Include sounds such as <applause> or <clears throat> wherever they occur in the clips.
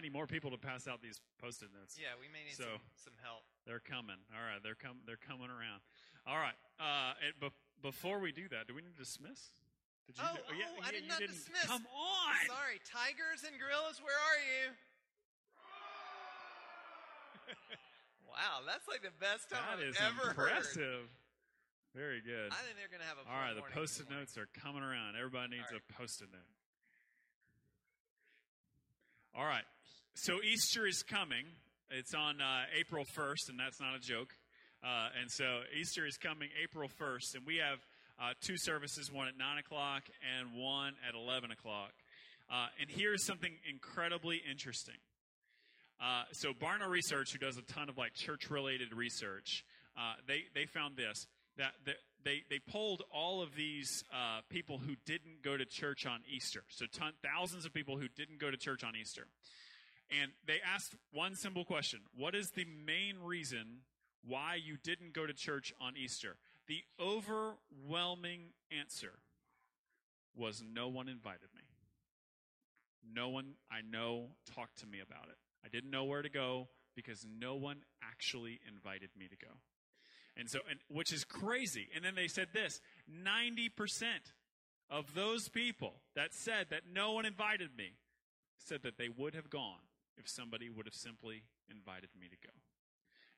need more people to pass out these post-it notes. yeah, we may need So- some, some help. They're coming. All right, they're com- They're coming around. All right. Uh, be- before we do that, do we need to dismiss? Did Oh, do- oh, I did you not didn't. dismiss. Come on. Sorry, tigers and gorillas, where are you? <laughs> wow, that's like the best time That I've is ever heard. impressive. Very good. I think they're going to have a All right, the post-it notes are coming around. Everybody needs right. a post-it note. All right. So Easter is coming. It's on uh, April 1st, and that's not a joke. Uh, and so Easter is coming April 1st, and we have uh, two services, one at 9 o'clock and one at 11 o'clock. Uh, and here's something incredibly interesting. Uh, so Barna Research, who does a ton of like church-related research, uh, they they found this that, that they they polled all of these uh, people who didn't go to church on Easter. So ton, thousands of people who didn't go to church on Easter, and they asked one simple question: What is the main reason why you didn't go to church on Easter? The overwhelming answer was no one invited me. No one I know talked to me about it. I didn't know where to go because no one actually invited me to go. And so, and, which is crazy. And then they said this 90% of those people that said that no one invited me said that they would have gone if somebody would have simply invited me to go.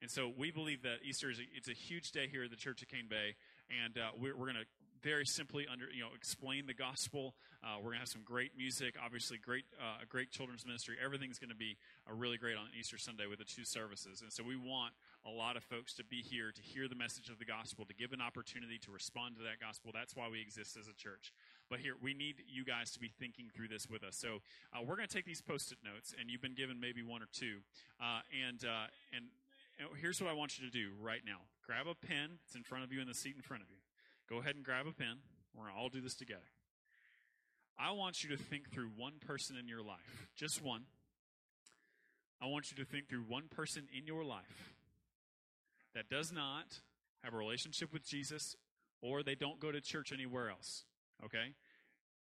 And so we believe that Easter is a, it's a huge day here at the Church of Cane Bay, and uh, we're, we're going to very simply under you know explain the gospel. Uh, we're going to have some great music, obviously great uh, great children's ministry. Everything's going to be uh, really great on Easter Sunday with the two services, and so we want a lot of folks to be here to hear the message of the gospel, to give an opportunity to respond to that gospel. That's why we exist as a church. But here, we need you guys to be thinking through this with us. So uh, we're going to take these post-it notes, and you've been given maybe one or two, uh, and uh, and and here's what I want you to do right now. Grab a pen. It's in front of you in the seat in front of you. Go ahead and grab a pen. We're going to all do this together. I want you to think through one person in your life, just one. I want you to think through one person in your life that does not have a relationship with Jesus or they don't go to church anywhere else. Okay?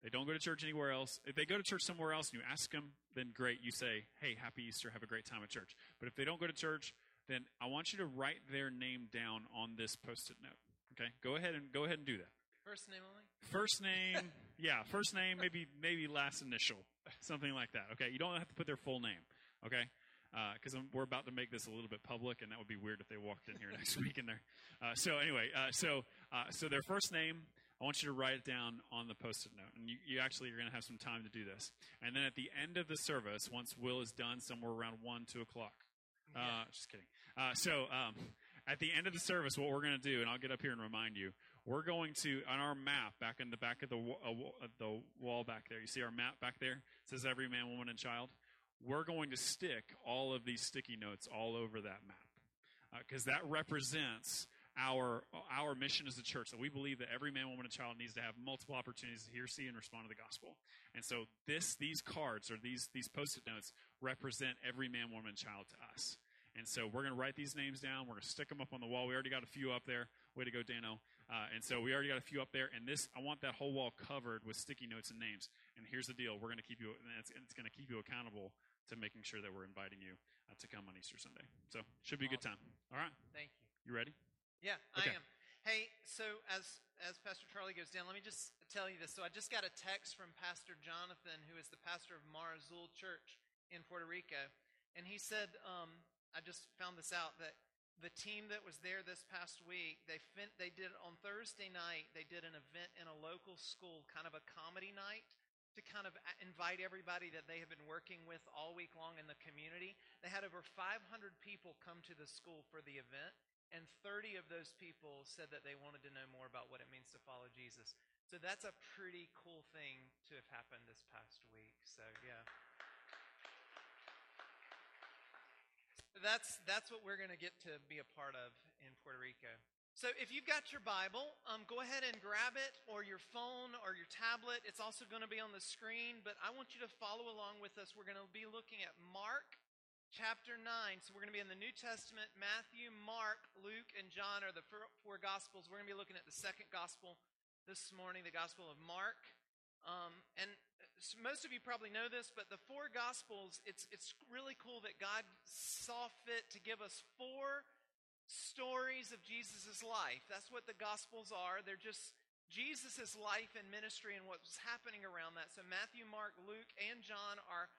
They don't go to church anywhere else. If they go to church somewhere else and you ask them, then great. You say, hey, happy Easter, have a great time at church. But if they don't go to church, then I want you to write their name down on this post-it note. Okay? Go ahead and go ahead and do that. First name only? First name, <laughs> yeah, first name, maybe maybe last initial, something like that. Okay, you don't have to put their full name. Okay, because we're about to make this a little bit public, and that would be weird if they walked in here next <laughs> week and they're. Uh, so anyway, uh, so uh, so their first name, I want you to write it down on the post-it note, and you, you actually you're going to have some time to do this. And then at the end of the service, once Will is done, somewhere around one, two o'clock. Uh, just kidding. Uh, so um, at the end of the service, what we're going to do, and I'll get up here and remind you, we're going to on our map back in the back of the uh, uh, the wall back there. You see our map back there? It says every man, woman, and child. We're going to stick all of these sticky notes all over that map uh, because that represents our our mission as a church. That we believe that every man, woman, and child needs to have multiple opportunities to hear, see, and respond to the gospel. And so this these cards or these these post-it notes represent every man, woman, and child to us. And so we're going to write these names down. We're going to stick them up on the wall. We already got a few up there. Way to go, Dano. Uh, and so we already got a few up there. And this, I want that whole wall covered with sticky notes and names. And here's the deal: we're going to keep you. and It's, it's going to keep you accountable to making sure that we're inviting you uh, to come on Easter Sunday. So should be a good time. All right, Thank you. you ready? Yeah, Okay. I am. Hey, so as as Pastor Charlie goes down, let me just tell you this. So I just got a text from Pastor Jonathan, who is the pastor of Mar Azul Church in Puerto Rico, and he said, um, I just found this out that the team that was there this past week, they fin- they did on Thursday night, they did an event in a local school, kind of a comedy night. To kind of uh, invite everybody that they have been working with all week long in the community. They had over 500 people come to the school for the event, and 30 of those people said that they wanted to know more about what it means to follow Jesus. So that's a pretty cool thing to have happened this past week. So yeah. That's that's what we're going to get to be a part of in Puerto Rico. So if you've got your Bible, um, go ahead and grab it, or your phone, or your tablet. It's also going to be on the screen, but I want you to follow along with us. We're going to be looking at Mark chapter 9. So we're going to be in the New Testament. Matthew, Mark, Luke, and John are the fir- four Gospels. We're going to be looking at the second Gospel this morning, the Gospel of Mark. Um, and most of you probably know this, but the four Gospels, it's, it's really cool that God saw fit to give us four stories of Jesus' life. That's what the Gospels are. They're just Jesus' life and ministry and what was happening around that. So Matthew, Mark, Luke, and John are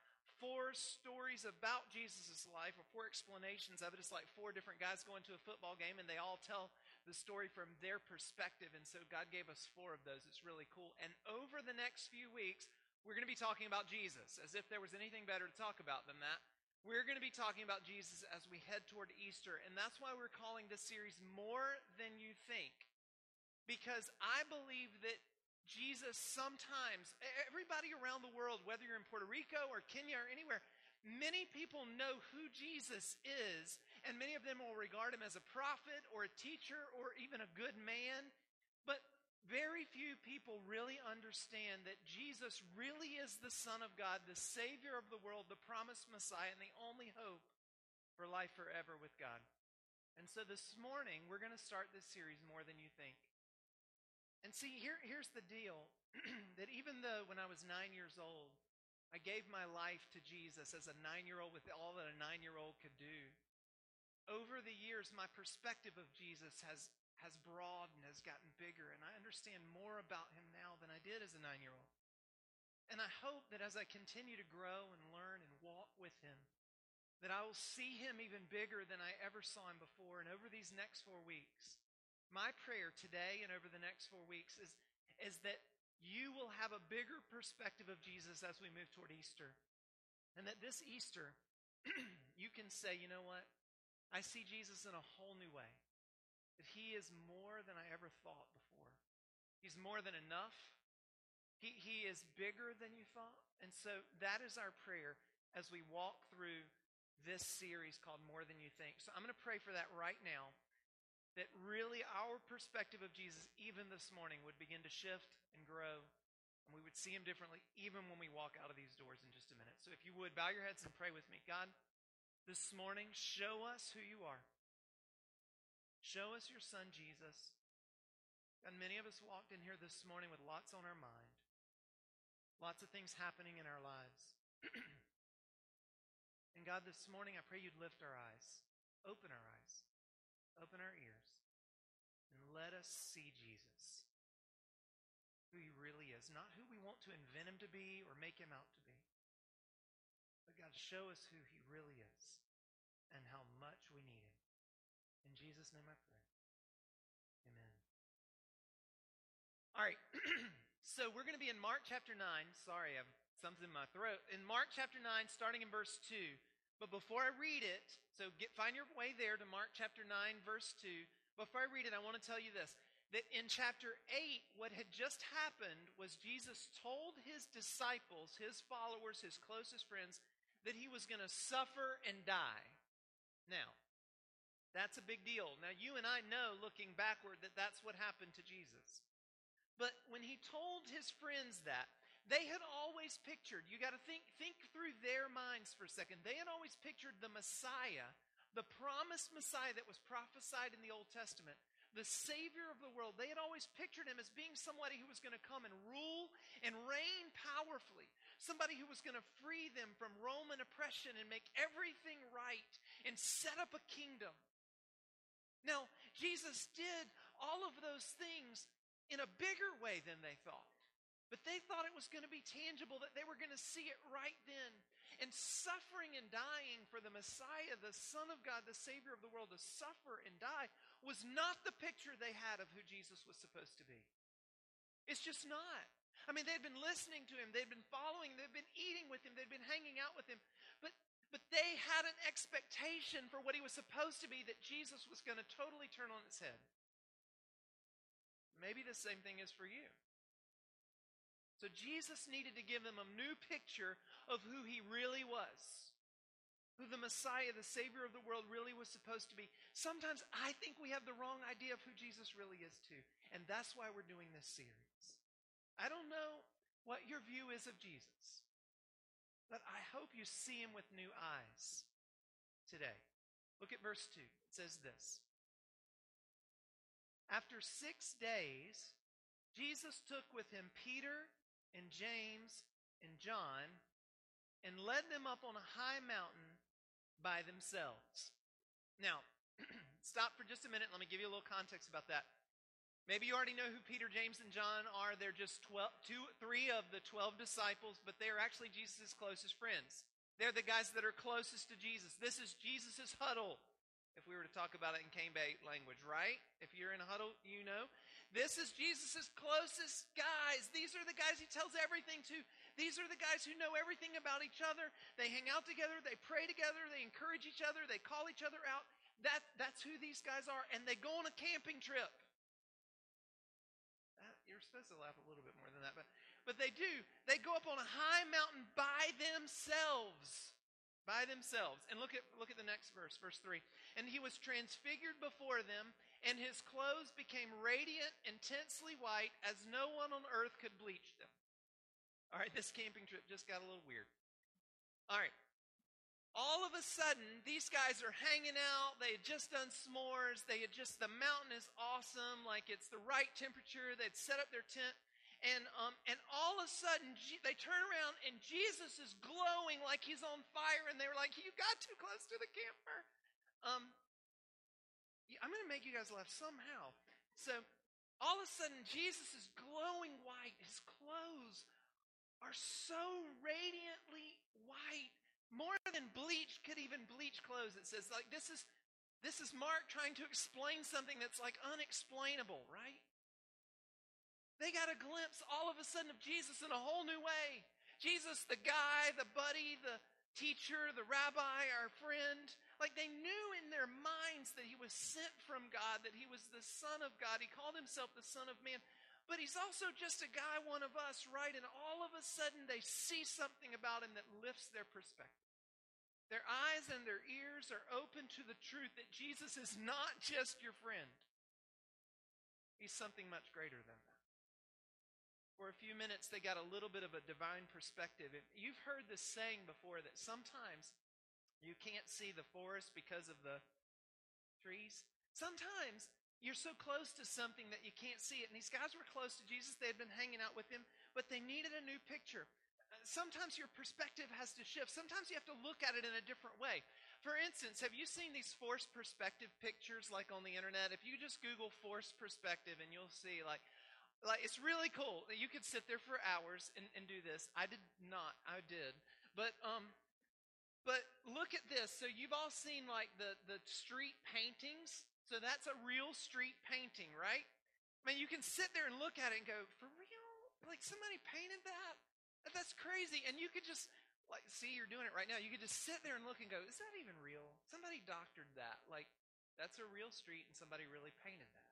four stories about Jesus' life, or four explanations of it. It's like four different guys going to a football game, and they all tell the story from their perspective. And so God gave us four of those. It's really cool. And over the next few weeks, we're going to be talking about Jesus, as if there was anything better to talk about than that. We're going to be talking about Jesus as we head toward Easter. And that's why we're calling this series More Than You Think. Because I believe that Jesus sometimes, everybody around the world, whether you're in Puerto Rico or Kenya or anywhere, many people know who Jesus is, and many of them will regard him as a prophet or a teacher or even a good man. But very few people really understand that Jesus really is the Son of God, the Savior of the world, the promised Messiah, and the only hope for life forever with God. And so this morning, we're going to start this series more than you think. And see, here, here's the deal <clears throat> that even though when I was nine years old, I gave my life to Jesus as a nine year old with all that a nine year old could do, over the years, my perspective of Jesus has, has broadened, has gotten bigger, and I understand more about him now than I did as a nine year old. And I hope that as I continue to grow and learn and walk with him, that I will see him even bigger than I ever saw him before. And over these next four weeks, my prayer today and over the next four weeks is, is that you will have a bigger perspective of Jesus as we move toward Easter. And that this Easter, <clears throat> you can say, you know what? I see Jesus in a whole new way. That he is more than I ever thought before. He's more than enough. He, he is bigger than you thought. And so that is our prayer as we walk through this series called More Than You Think. So I'm going to pray for that right now that really our perspective of Jesus, even this morning, would begin to shift and grow, and we would see him differently even when we walk out of these doors in just a minute. So if you would, bow your heads and pray with me. God, this morning, show us who you are. Show us your son, Jesus. And many of us walked in here this morning with lots on our mind, lots of things happening in our lives. <clears throat> and God, this morning, I pray you'd lift our eyes, open our eyes open our ears, and let us see Jesus, who he really is. Not who we want to invent him to be or make him out to be. But God, show us who he really is and how much we need him. In Jesus' name I pray. Amen. All right. <clears throat> so we're going to be in Mark chapter 9. Sorry, I have something in my throat. In Mark chapter 9, starting in verse 2. But before I read it, so get, find your way there to Mark chapter 9, verse 2. Before I read it, I want to tell you this that in chapter 8, what had just happened was Jesus told his disciples, his followers, his closest friends, that he was going to suffer and die. Now, that's a big deal. Now, you and I know, looking backward, that that's what happened to Jesus. But when he told his friends that, they had always pictured, you got to think, think through their minds for a second. They had always pictured the Messiah, the promised Messiah that was prophesied in the Old Testament, the Savior of the world. They had always pictured him as being somebody who was going to come and rule and reign powerfully, somebody who was going to free them from Roman oppression and make everything right and set up a kingdom. Now, Jesus did all of those things in a bigger way than they thought. But they thought it was going to be tangible, that they were going to see it right then. And suffering and dying for the Messiah, the Son of God, the Savior of the world, to suffer and die was not the picture they had of who Jesus was supposed to be. It's just not. I mean, they'd been listening to him, they'd been following, they'd been eating with him, they'd been hanging out with him. But but they had an expectation for what he was supposed to be that Jesus was going to totally turn on its head. Maybe the same thing is for you. So Jesus needed to give them a new picture of who he really was, who the Messiah, the Savior of the world, really was supposed to be. Sometimes I think we have the wrong idea of who Jesus really is, too. And that's why we're doing this series. I don't know what your view is of Jesus, but I hope you see him with new eyes today. Look at verse 2. It says this After six days, Jesus took with him Peter and James and John and led them up on a high mountain by themselves. Now, <clears throat> stop for just a minute. Let me give you a little context about that. Maybe you already know who Peter, James, and John are. They're just 12, two, three of the 12 disciples, but they are actually Jesus' closest friends. They're the guys that are closest to Jesus. This is Jesus' huddle, if we were to talk about it in Cane Bay language, right? If you're in a huddle, you know. This is Jesus' closest guys. These are the guys he tells everything to. These are the guys who know everything about each other. They hang out together, they pray together, they encourage each other, they call each other out. That, that's who these guys are. And they go on a camping trip. That, you're supposed to laugh a little bit more than that, but, but they do. They go up on a high mountain by themselves by themselves. And look at look at the next verse, verse 3. And he was transfigured before them, and his clothes became radiant, intensely white, as no one on earth could bleach them. All right, this camping trip just got a little weird. All right. All of a sudden, these guys are hanging out. They had just done s'mores. They had just, the mountain is awesome. Like it's the right temperature. They'd set up their tent. And, um, and all of a sudden, they turn around and Jesus is glowing like he's on fire. And they were like, You got too close to the camper. Um, I'm going to make you guys laugh somehow. So all of a sudden, Jesus is glowing white. His clothes are so radiantly white, more than bleach could even bleach clothes. It says like this is this is Mark trying to explain something that's like unexplainable, right? They got a glimpse all of a sudden of Jesus in a whole new way. Jesus, the guy, the buddy, the teacher, the rabbi, our friend, like they knew in their minds that he was sent from God, that he was the Son of God. He called himself the Son of Man. But he's also just a guy, one of us, right? And all of a sudden they see something about him that lifts their perspective. Their eyes and their ears are open to the truth that Jesus is not just your friend. He's something much greater than that. For a few minutes, they got a little bit of a divine perspective. You've heard this saying before that sometimes you can't see the forest because of the trees. Sometimes you're so close to something that you can't see it. And these guys were close to Jesus. They had been hanging out with him, but they needed a new picture. Sometimes your perspective has to shift. Sometimes you have to look at it in a different way. For instance, have you seen these forced perspective pictures like on the internet? If you just Google forced perspective and you'll see like, like it's really cool. That you could sit there for hours and, and do this. I did not. I did. But um, but look at this. So you've all seen like the, the street paintings. So that's a real street painting, right? I mean, you can sit there and look at it and go, for real? Like somebody painted that? That's crazy. And you could just like see you're doing it right now. You could just sit there and look and go, is that even real? Somebody doctored that. Like that's a real street and somebody really painted that.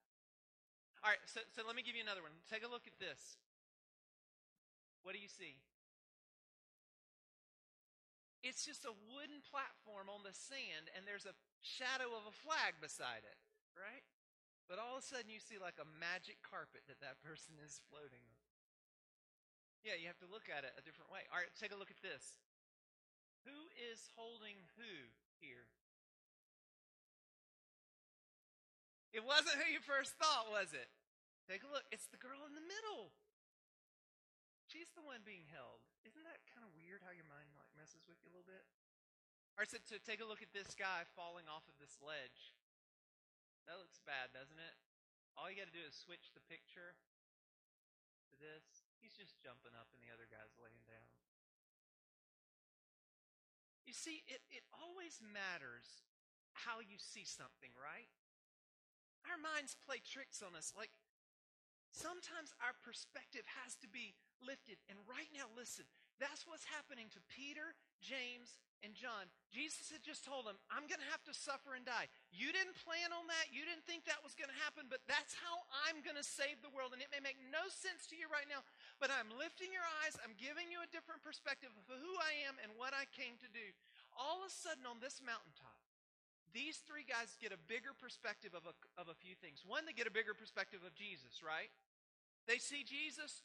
All right, so, so let me give you another one. Take a look at this. What do you see? It's just a wooden platform on the sand, and there's a shadow of a flag beside it, right? But all of a sudden, you see like a magic carpet that that person is floating on. Yeah, you have to look at it a different way. All right, take a look at this. Who is holding who here? It wasn't who you first thought, was it? Take a look. It's the girl in the middle. She's the one being held. Isn't that kind of weird how your mind like messes with you a little bit? All right, so to take a look at this guy falling off of this ledge. That looks bad, doesn't it? All you got to do is switch the picture to this. He's just jumping up and the other guy's laying down. You see, it, it always matters how you see something, right? Our minds play tricks on us. Like, sometimes our perspective has to be lifted. And right now, listen, that's what's happening to Peter, James, and John. Jesus had just told them, I'm going to have to suffer and die. You didn't plan on that. You didn't think that was going to happen, but that's how I'm going to save the world. And it may make no sense to you right now, but I'm lifting your eyes. I'm giving you a different perspective of who I am and what I came to do. All of a sudden, on this mountaintop, these three guys get a bigger perspective of a, of a few things. One, they get a bigger perspective of Jesus, right? They see Jesus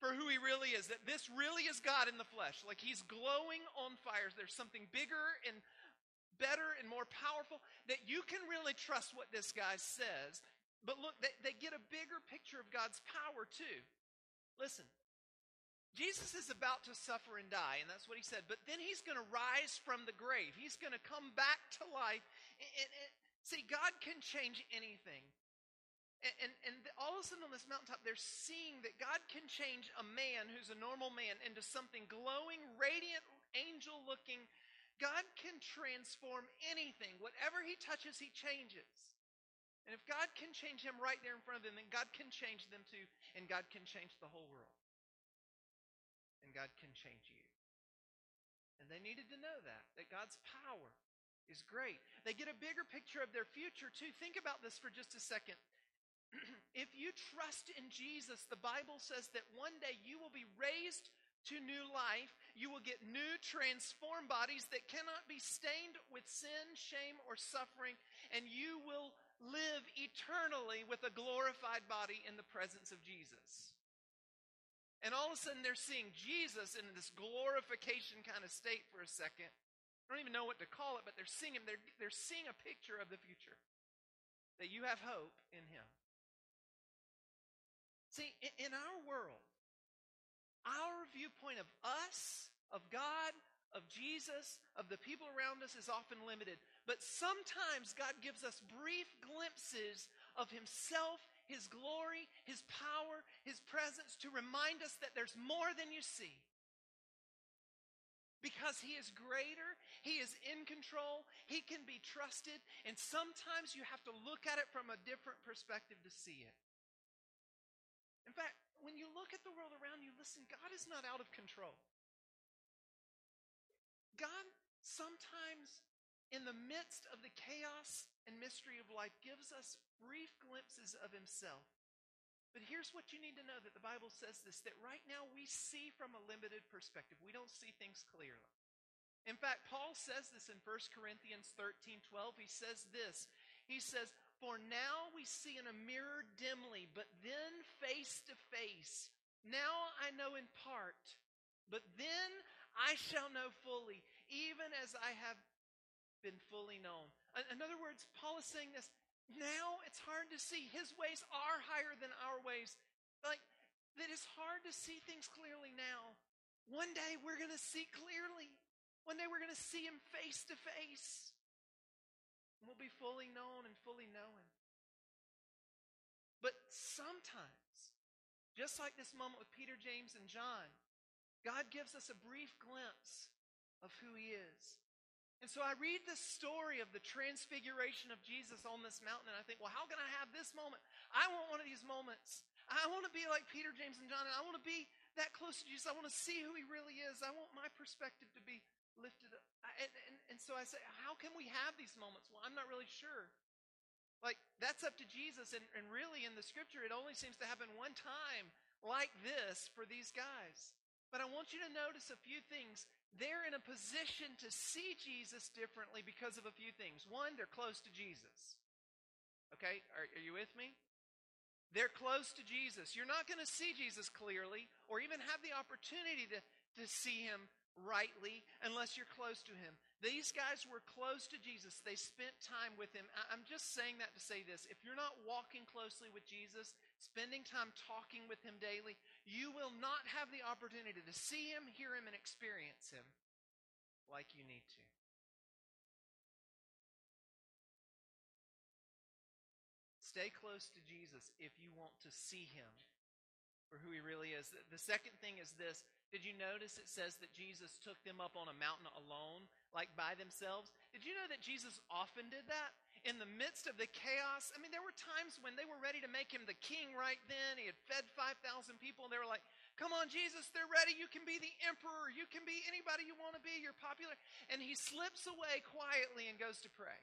for who he really is, that this really is God in the flesh. Like he's glowing on fires. There's something bigger and better and more powerful that you can really trust what this guy says. But look, they, they get a bigger picture of God's power too. Listen, Jesus is about to suffer and die, and that's what he said. But then he's going to rise from the grave. He's going to come back to life. And, and, and, see, God can change anything. And, and, all of a sudden on this mountaintop, they're seeing that God can change a man who's a normal man into something glowing, radiant, angel looking. God can transform anything. Whatever he touches, he changes. And if God can change him right there in front of them, then God can change them too, and God can change the whole world. And God can change you. And they needed to know that, that God's power is great. They get a bigger picture of their future too. Think about this for just a second. <clears throat> if you trust in Jesus, the Bible says that one day you will be raised to new life. You will get new transformed bodies that cannot be stained with sin, shame, or suffering, and you will live eternally with a glorified body in the presence of Jesus. And all of a sudden, they're seeing Jesus in this glorification kind of state for a second. I don't even know what to call it, but they're seeing him. They're, they're seeing a picture of the future that you have hope in him. See, in our world, our viewpoint of us, of God, of Jesus, of the people around us is often limited. But sometimes God gives us brief glimpses of Himself, His glory, His power, His presence to remind us that there's more than you see. Because He is greater, He is in control, He can be trusted, and sometimes you have to look at it from a different perspective to see it. In fact, when you look at the world around you, listen, God is not out of control. God sometimes, in the midst of the chaos and mystery of life, gives us brief glimpses of Himself. But here's what you need to know that the Bible says this that right now we see from a limited perspective. We don't see things clearly. In fact, Paul says this in 1 Corinthians 13 12. He says this He says, for now we see in a mirror dimly, but then face to face. Now I know in part, but then I shall know fully, even as I have been fully known. In other words, Paul is saying this. Now it's hard to see. His ways are higher than our ways. Like, that it's hard to see things clearly now. One day we're going to see clearly. One day we're going to see him face to face. And we'll be fully known and fully known. But sometimes, just like this moment with Peter, James, and John, God gives us a brief glimpse of who he is. And so I read the story of the transfiguration of Jesus on this mountain, and I think, well, how can I have this moment? I want one of these moments. I want to be like Peter, James, and John, and I want to be that close to Jesus. I want to see who he really is. I want my perspective to be lifted up. And, and, and so I say, how can we have these moments? Well, I'm not really sure. Like, that's up to Jesus. And, and really, in the scripture, it only seems to happen one time like this for these guys. But I want you to notice a few things. They're in a position to see Jesus differently because of a few things. One, they're close to Jesus. Okay, are, are you with me? They're close to Jesus. You're not going to see Jesus clearly or even have the opportunity to, to see him rightly unless you're close to him. These guys were close to Jesus. They spent time with him. I'm just saying that to say this. If you're not walking closely with Jesus, spending time talking with him daily, you will not have the opportunity to see him, hear him, and experience him like you need to. Stay close to Jesus if you want to see him for who he really is. The second thing is this did you notice it says that Jesus took them up on a mountain alone, like by themselves? Did you know that Jesus often did that? In the midst of the chaos, I mean, there were times when they were ready to make him the king right then. He had fed 5,000 people, and they were like, Come on, Jesus, they're ready. You can be the emperor. You can be anybody you want to be. You're popular. And he slips away quietly and goes to pray.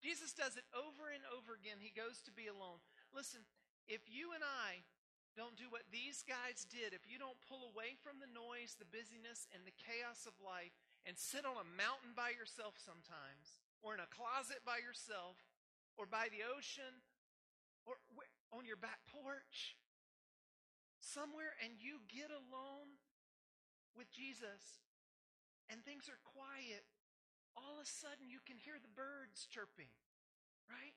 Jesus does it over and over again. He goes to be alone. Listen, if you and I don't do what these guys did, if you don't pull away from the noise, the busyness, and the chaos of life and sit on a mountain by yourself sometimes, or in a closet by yourself, or by the ocean, or on your back porch, somewhere, and you get alone with Jesus and things are quiet, all of a sudden you can hear the birds chirping, right?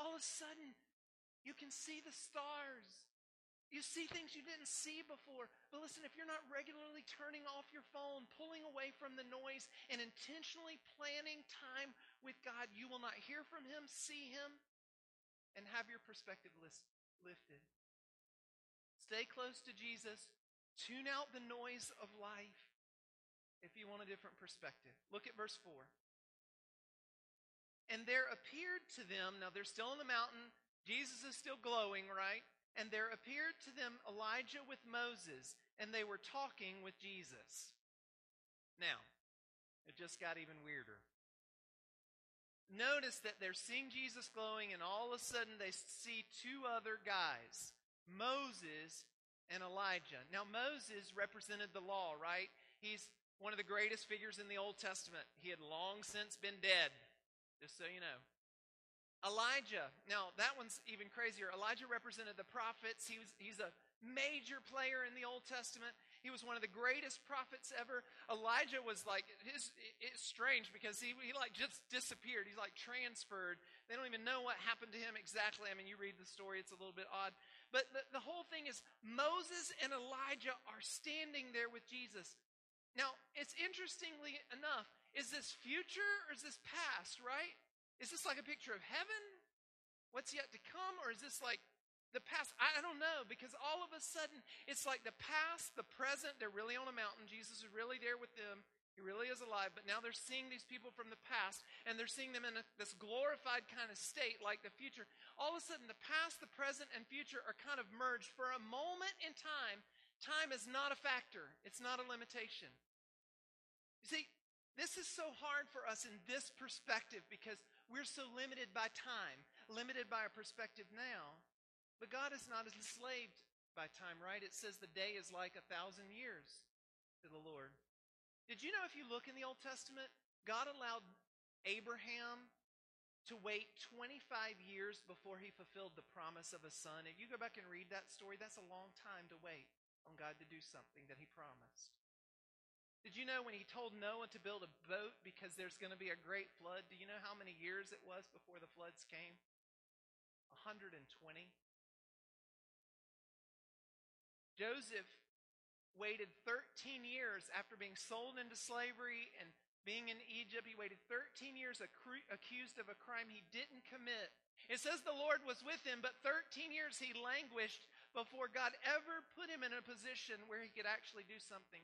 all of a sudden you can see the stars. You see things you didn't see before. But listen, if you're not regularly turning off your phone, pulling away from the noise, and intentionally planning time with God, you will not hear from Him, see Him, and have your perspective lifted. Stay close to Jesus. Tune out the noise of life if you want a different perspective. Look at verse 4. And there appeared to them, now they're still in the mountain, Jesus is still glowing, right? And there appeared to them Elijah with Moses, and they were talking with Jesus. Now, it just got even weirder. Notice that they're seeing Jesus glowing, and all of a sudden they see two other guys Moses and Elijah. Now, Moses represented the law, right? He's one of the greatest figures in the Old Testament. He had long since been dead, just so you know. Elijah, now that one's even crazier. Elijah represented the prophets. He was, he's a major player in the Old Testament. He was one of the greatest prophets ever. Elijah was like, his, it's strange because he, he like just disappeared. He's like transferred. They don't even know what happened to him exactly. I mean, you read the story, it's a little bit odd. But the, the whole thing is Moses and Elijah are standing there with Jesus. Now, it's interestingly enough, is this future or is this past, right? Is this like a picture of heaven? What's yet to come? Or is this like the past? I don't know because all of a sudden it's like the past, the present, they're really on a mountain. Jesus is really there with them. He really is alive, but now they're seeing these people from the past and they're seeing them in a, this glorified kind of state like the future. All of a sudden, the past, the present, and future are kind of merged. For a moment in time, time is not a factor, it's not a limitation. You see, this is so hard for us in this perspective because we're so limited by time, limited by our perspective now. But God is not enslaved by time, right? It says the day is like a thousand years to the Lord. Did you know if you look in the Old Testament, God allowed Abraham to wait 25 years before he fulfilled the promise of a son? If you go back and read that story, that's a long time to wait on God to do something that he promised. Did you know when he told Noah to build a boat because there's going to be a great flood? Do you know how many years it was before the floods came? 120. Joseph waited 13 years after being sold into slavery and being in Egypt. He waited 13 years accused of a crime he didn't commit. It says the Lord was with him, but 13 years he languished before God ever put him in a position where he could actually do something.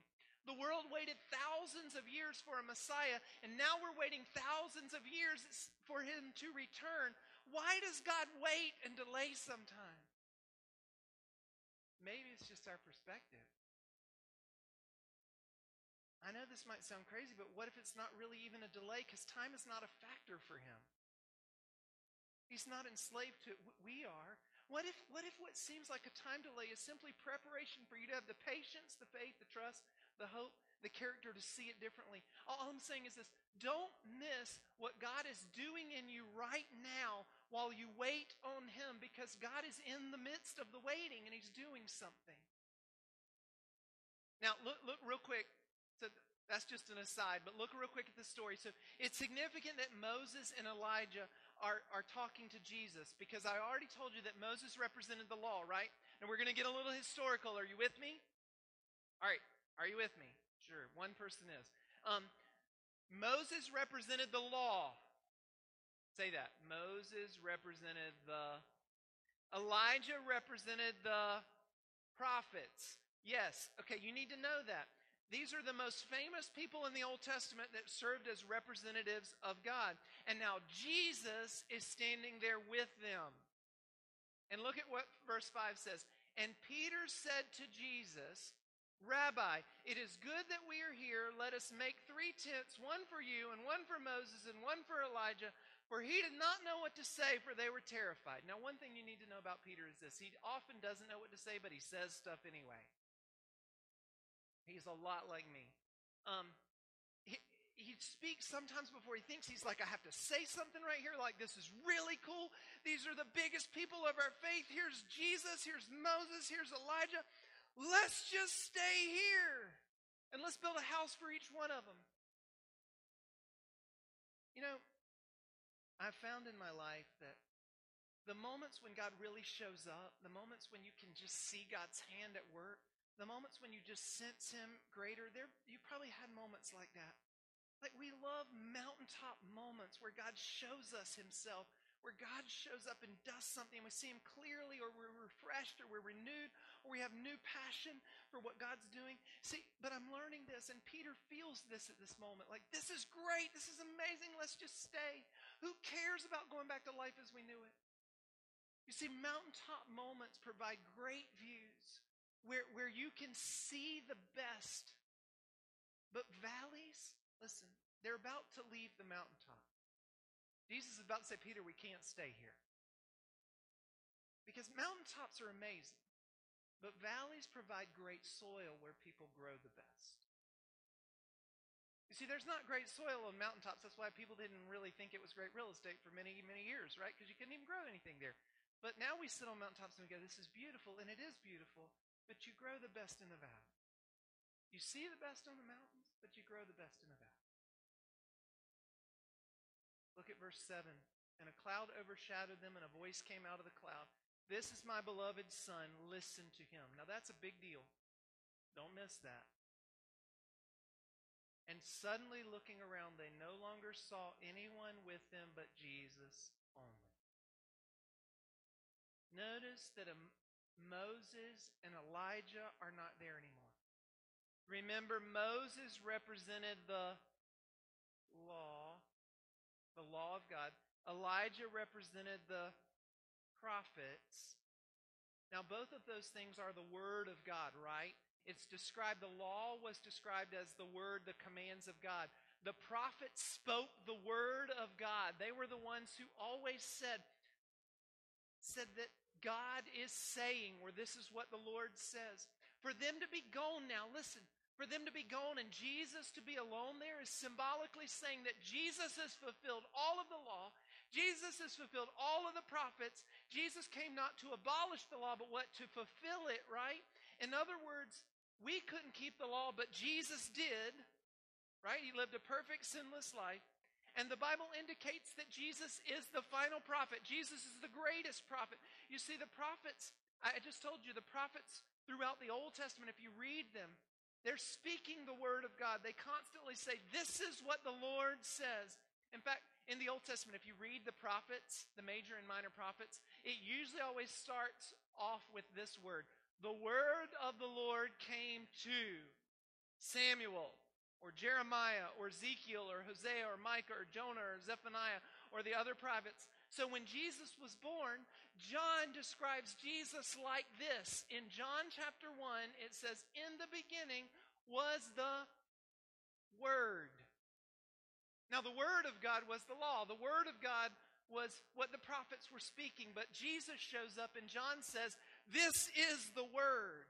The world waited thousands of years for a Messiah, and now we're waiting thousands of years for him to return. Why does God wait and delay sometimes? Maybe it's just our perspective. I know this might sound crazy, but what if it's not really even a delay? Because time is not a factor for him. He's not enslaved to it. We are. What if, what if what seems like a time delay is simply preparation for you to have the patience, the faith, the trust, the hope, the character to see it differently. All I'm saying is this don't miss what God is doing in you right now while you wait on Him because God is in the midst of the waiting and He's doing something. Now, look, look real quick. So that's just an aside, but look real quick at the story. So it's significant that Moses and Elijah are, are talking to Jesus because I already told you that Moses represented the law, right? And we're going to get a little historical. Are you with me? All right. Are you with me? Sure, one person is. Um, Moses represented the law. Say that. Moses represented the. Elijah represented the prophets. Yes. Okay, you need to know that. These are the most famous people in the Old Testament that served as representatives of God. And now Jesus is standing there with them. And look at what verse 5 says. And Peter said to Jesus, Rabbi, it is good that we are here. Let us make three tents, one for you, and one for Moses, and one for Elijah. For he did not know what to say, for they were terrified. Now, one thing you need to know about Peter is this he often doesn't know what to say, but he says stuff anyway. He's a lot like me. Um, he, he speaks sometimes before he thinks. He's like, I have to say something right here. Like, this is really cool. These are the biggest people of our faith. Here's Jesus. Here's Moses. Here's Elijah. Let's just stay here and let's build a house for each one of them. You know, I've found in my life that the moments when God really shows up, the moments when you can just see God's hand at work, the moments when you just sense Him greater, there you probably had moments like that. Like we love mountaintop moments where God shows us Himself, where God shows up and does something, we see Him clearly, or we're refreshed, or we're renewed, or we have new passion for what God's doing. See, but I'm learning this, and Peter feels this at this moment. Like, this is great, this is amazing, let's just stay. Who cares about going back to life as we knew it? You see, mountaintop moments provide great views where, where you can see the best. But valleys, listen, they're about to leave the mountaintop. Jesus is about to say, Peter, we can't stay here. Because mountaintops are amazing, but valleys provide great soil where people grow the best. You see, there's not great soil on mountaintops. That's why people didn't really think it was great real estate for many, many years, right? Because you couldn't even grow anything there. But now we sit on mountaintops and we go, this is beautiful, and it is beautiful, but you grow the best in the valley. You see the best on the mountains, but you grow the best in the valley. Look at verse 7. And a cloud overshadowed them, and a voice came out of the cloud. This is my beloved son. Listen to him. Now that's a big deal. Don't miss that. And suddenly looking around, they no longer saw anyone with them but Jesus only. Notice that Moses and Elijah are not there anymore. Remember, Moses represented the law, the law of God. Elijah represented the prophets. Now, both of those things are the Word of God, right? It's described, the law was described as the Word, the commands of God. The prophets spoke the Word of God. They were the ones who always said, said that God is saying, or this is what the Lord says. For them to be gone now, listen, for them to be gone and Jesus to be alone there is symbolically saying that Jesus has fulfilled all of the law. Jesus has fulfilled all of the prophets. Jesus came not to abolish the law, but what? To fulfill it, right? In other words, we couldn't keep the law, but Jesus did, right? He lived a perfect, sinless life. And the Bible indicates that Jesus is the final prophet. Jesus is the greatest prophet. You see, the prophets, I just told you, the prophets throughout the Old Testament, if you read them, they're speaking the word of God. They constantly say, This is what the Lord says. In fact, in the Old Testament, if you read the prophets, the major and minor prophets, it usually always starts off with this word The word of the Lord came to Samuel or Jeremiah or Ezekiel or Hosea or Micah or Jonah or Zephaniah or the other prophets. So when Jesus was born, John describes Jesus like this. In John chapter 1, it says, In the beginning was the Word. Now, the Word of God was the law. The Word of God was what the prophets were speaking. But Jesus shows up and John says, This is the Word.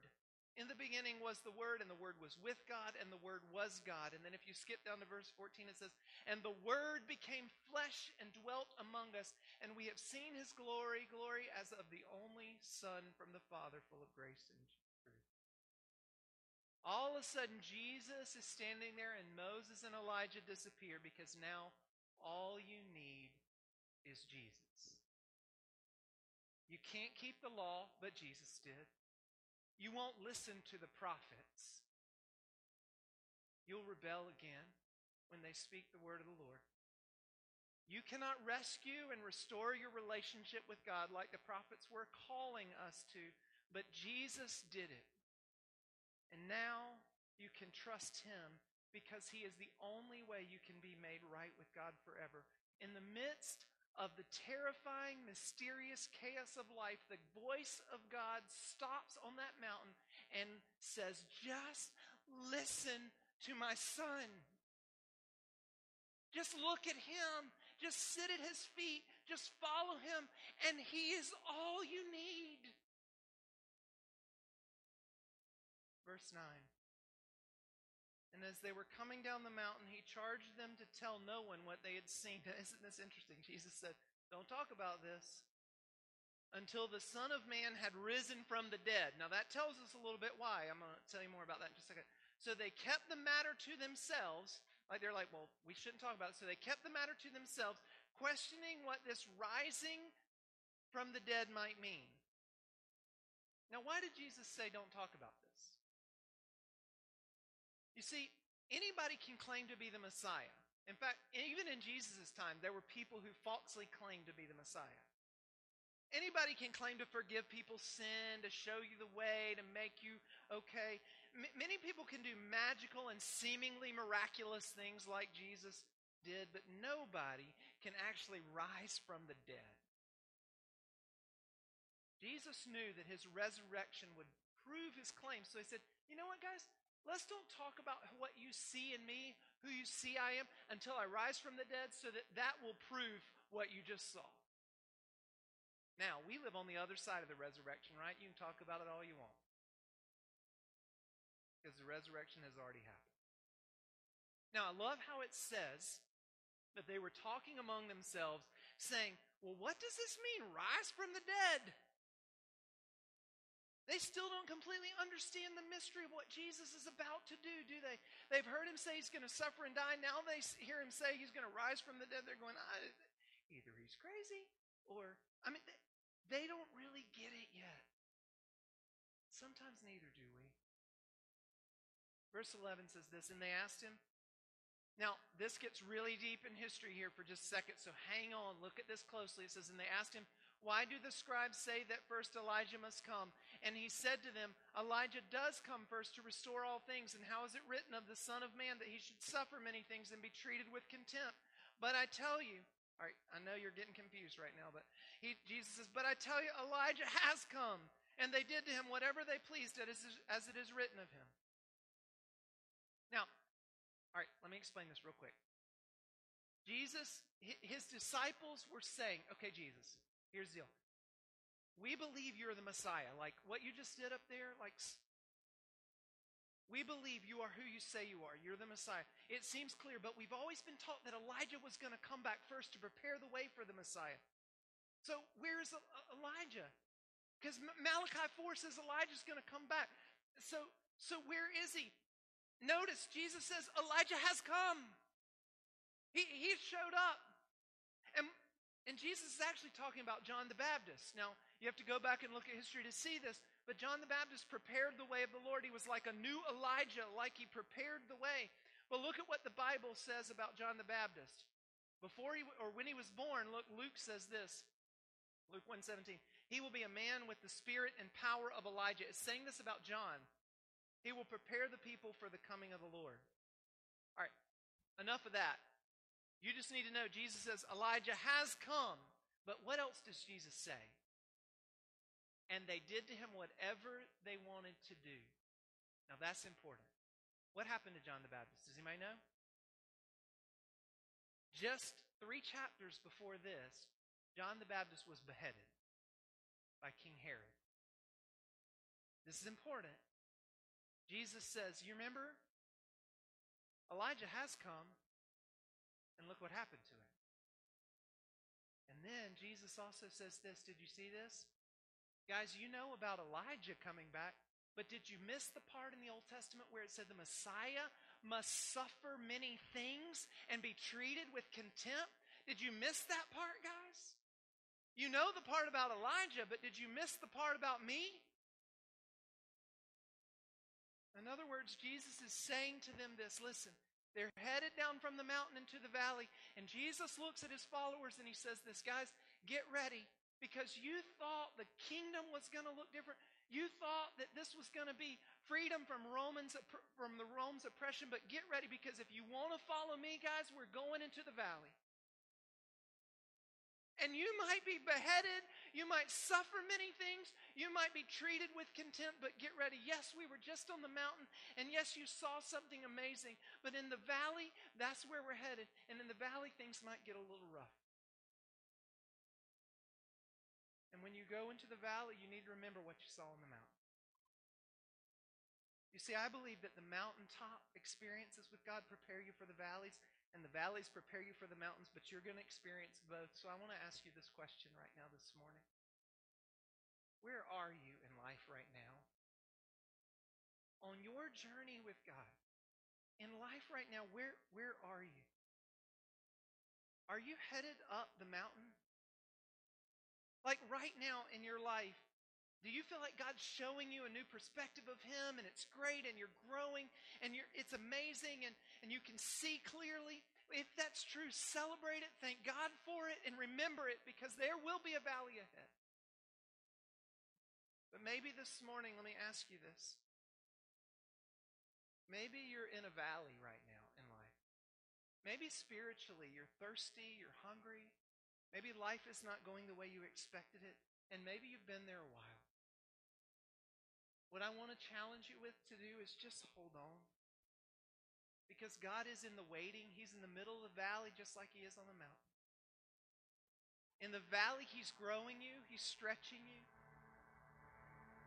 In the beginning was the Word, and the Word was with God, and the Word was God. And then if you skip down to verse 14, it says, And the Word became flesh and dwelt among us, and we have seen his glory, glory as of the only Son from the Father, full of grace and truth. All of a sudden, Jesus is standing there, and Moses and Elijah disappear because now all you need is Jesus. You can't keep the law, but Jesus did. You won't listen to the prophets. You'll rebel again when they speak the word of the Lord. You cannot rescue and restore your relationship with God like the prophets were calling us to, but Jesus did it. And now you can trust him because he is the only way you can be made right with God forever. In the midst of the terrifying, mysterious chaos of life, the voice of God stops on that mountain and says, Just listen to my son. Just look at him. Just sit at his feet. Just follow him. And he is all you need. Verse 9. And as they were coming down the mountain, he charged them to tell no one what they had seen. <laughs> Isn't this interesting? Jesus said, Don't talk about this until the Son of Man had risen from the dead. Now, that tells us a little bit why. I'm going to tell you more about that in just a second. So they kept the matter to themselves. Like they're like, well, we shouldn't talk about it. So they kept the matter to themselves, questioning what this rising from the dead might mean. Now, why did Jesus say don't talk about this? You see, anybody can claim to be the Messiah. In fact, even in Jesus' time, there were people who falsely claimed to be the Messiah. Anybody can claim to forgive people's sin, to show you the way, to make you okay. M- many people can do magical and seemingly miraculous things like Jesus did, but nobody can actually rise from the dead. Jesus knew that his resurrection would prove his claim. So he said, You know what, guys? Let's don't talk about what you see in me, who you see I am, until I rise from the dead, so that that will prove what you just saw. Now, we live on the other side of the resurrection, right? You can talk about it all you want. Because the resurrection has already happened. Now, I love how it says that they were talking among themselves, saying, Well, what does this mean? Rise from the dead. They still don't completely understand the mystery of what Jesus is about to do, do they? They've heard him say he's going to suffer and die. Now they hear him say he's going to rise from the dead. They're going, either he's crazy or, I mean, they, don't really get it yet. Sometimes neither do we. Verse 11 says this, and they asked him, now, this gets really deep in history here for just a second, so hang on, look at this closely. It says, And they asked him, Why do the scribes say that first Elijah must come? And he said to them, Elijah does come first to restore all things. And how is it written of the Son of Man that he should suffer many things and be treated with contempt? But I tell you, all right, I know you're getting confused right now, but he, Jesus says, But I tell you, Elijah has come, and they did to him whatever they pleased, as it is written of him. Now, all right, let me explain this real quick. Jesus, his disciples were saying, okay, Jesus, here's the deal. We believe you're the Messiah. Like what you just did up there, like we believe you are who you say you are. You're the Messiah. It seems clear, but we've always been taught that Elijah was going to come back first to prepare the way for the Messiah. So where's Elijah? Because Malachi 4 says Elijah's going to come back. So, so where is he? Notice Jesus says Elijah has come. He, he showed up. And, and Jesus is actually talking about John the Baptist. Now, you have to go back and look at history to see this. But John the Baptist prepared the way of the Lord. He was like a new Elijah, like he prepared the way. But look at what the Bible says about John the Baptist. Before he or when he was born, look, Luke says this. Luke 1:17. He will be a man with the spirit and power of Elijah. It's saying this about John. He will prepare the people for the coming of the Lord. All right, enough of that. You just need to know Jesus says Elijah has come. But what else does Jesus say? And they did to him whatever they wanted to do. Now that's important. What happened to John the Baptist? Does anybody know? Just three chapters before this, John the Baptist was beheaded by King Herod. This is important Jesus says, You remember? Elijah has come, and look what happened to him. And then Jesus also says this Did you see this? Guys, you know about Elijah coming back, but did you miss the part in the Old Testament where it said the Messiah must suffer many things and be treated with contempt? Did you miss that part, guys? You know the part about Elijah, but did you miss the part about me? In other words, Jesus is saying to them this listen, they're headed down from the mountain into the valley, and Jesus looks at his followers and he says, This, guys, get ready because you thought the kingdom was going to look different. You thought that this was going to be freedom from Romans from the Rome's oppression, but get ready because if you want to follow me, guys, we're going into the valley. And you might be beheaded. You might suffer many things. You might be treated with contempt, but get ready. Yes, we were just on the mountain, and yes, you saw something amazing. But in the valley, that's where we're headed. And in the valley, things might get a little rough. And when you go into the valley, you need to remember what you saw on the mountain. You see, I believe that the mountaintop experiences with God prepare you for the valleys, and the valleys prepare you for the mountains, but you're going to experience both. So I want to ask you this question right now, this morning. Where are you in life right now? On your journey with God, in life right now, where, where are you? Are you headed up the mountain? Like right now in your life, do you feel like God's showing you a new perspective of Him and it's great and you're growing and you're, it's amazing and, and you can see clearly? If that's true, celebrate it, thank God for it, and remember it because there will be a valley ahead. But maybe this morning, let me ask you this. Maybe you're in a valley right now in life. Maybe spiritually, you're thirsty, you're hungry. Maybe life is not going the way you expected it, and maybe you've been there a while. What I want to challenge you with to do is just hold on. Because God is in the waiting. He's in the middle of the valley just like He is on the mountain. In the valley, He's growing you, He's stretching you.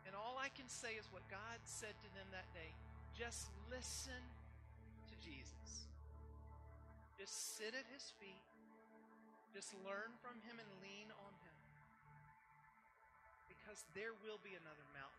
And all I can say is what God said to them that day just listen to Jesus. Just sit at His feet. Just learn from Him and lean on Him. Because there will be another mountain.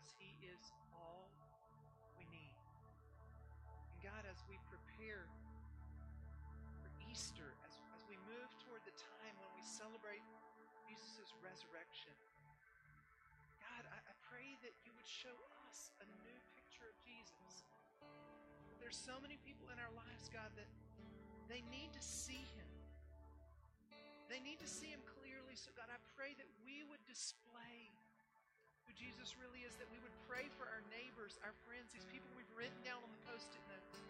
Because He is all we need. And God, as we prepare for Easter, as, as we move toward the time when we celebrate Jesus' resurrection, God, I, I pray that you would show us a new picture of Jesus. There's so many people in our lives, God, that they need to see him. They need to see him clearly. So, God, I pray that we would display who Jesus really is, that we would pray for our neighbors, our friends, these people we've written down on the post it notes.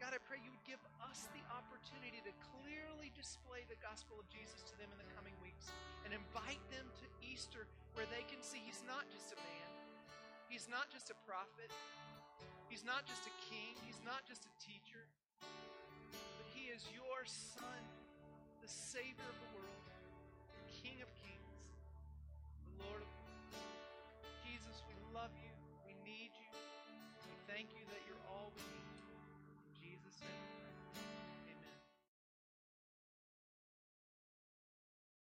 God, I pray you would give us the opportunity to clearly display the gospel of Jesus to them in the coming weeks and invite them to Easter where they can see he's not just a man, he's not just a prophet, he's not just a king, he's not just a teacher, but he is your son, the Savior of the world, the King of kings, the Lord of love you, we need you, we thank you that you're all we need. In Jesus' name.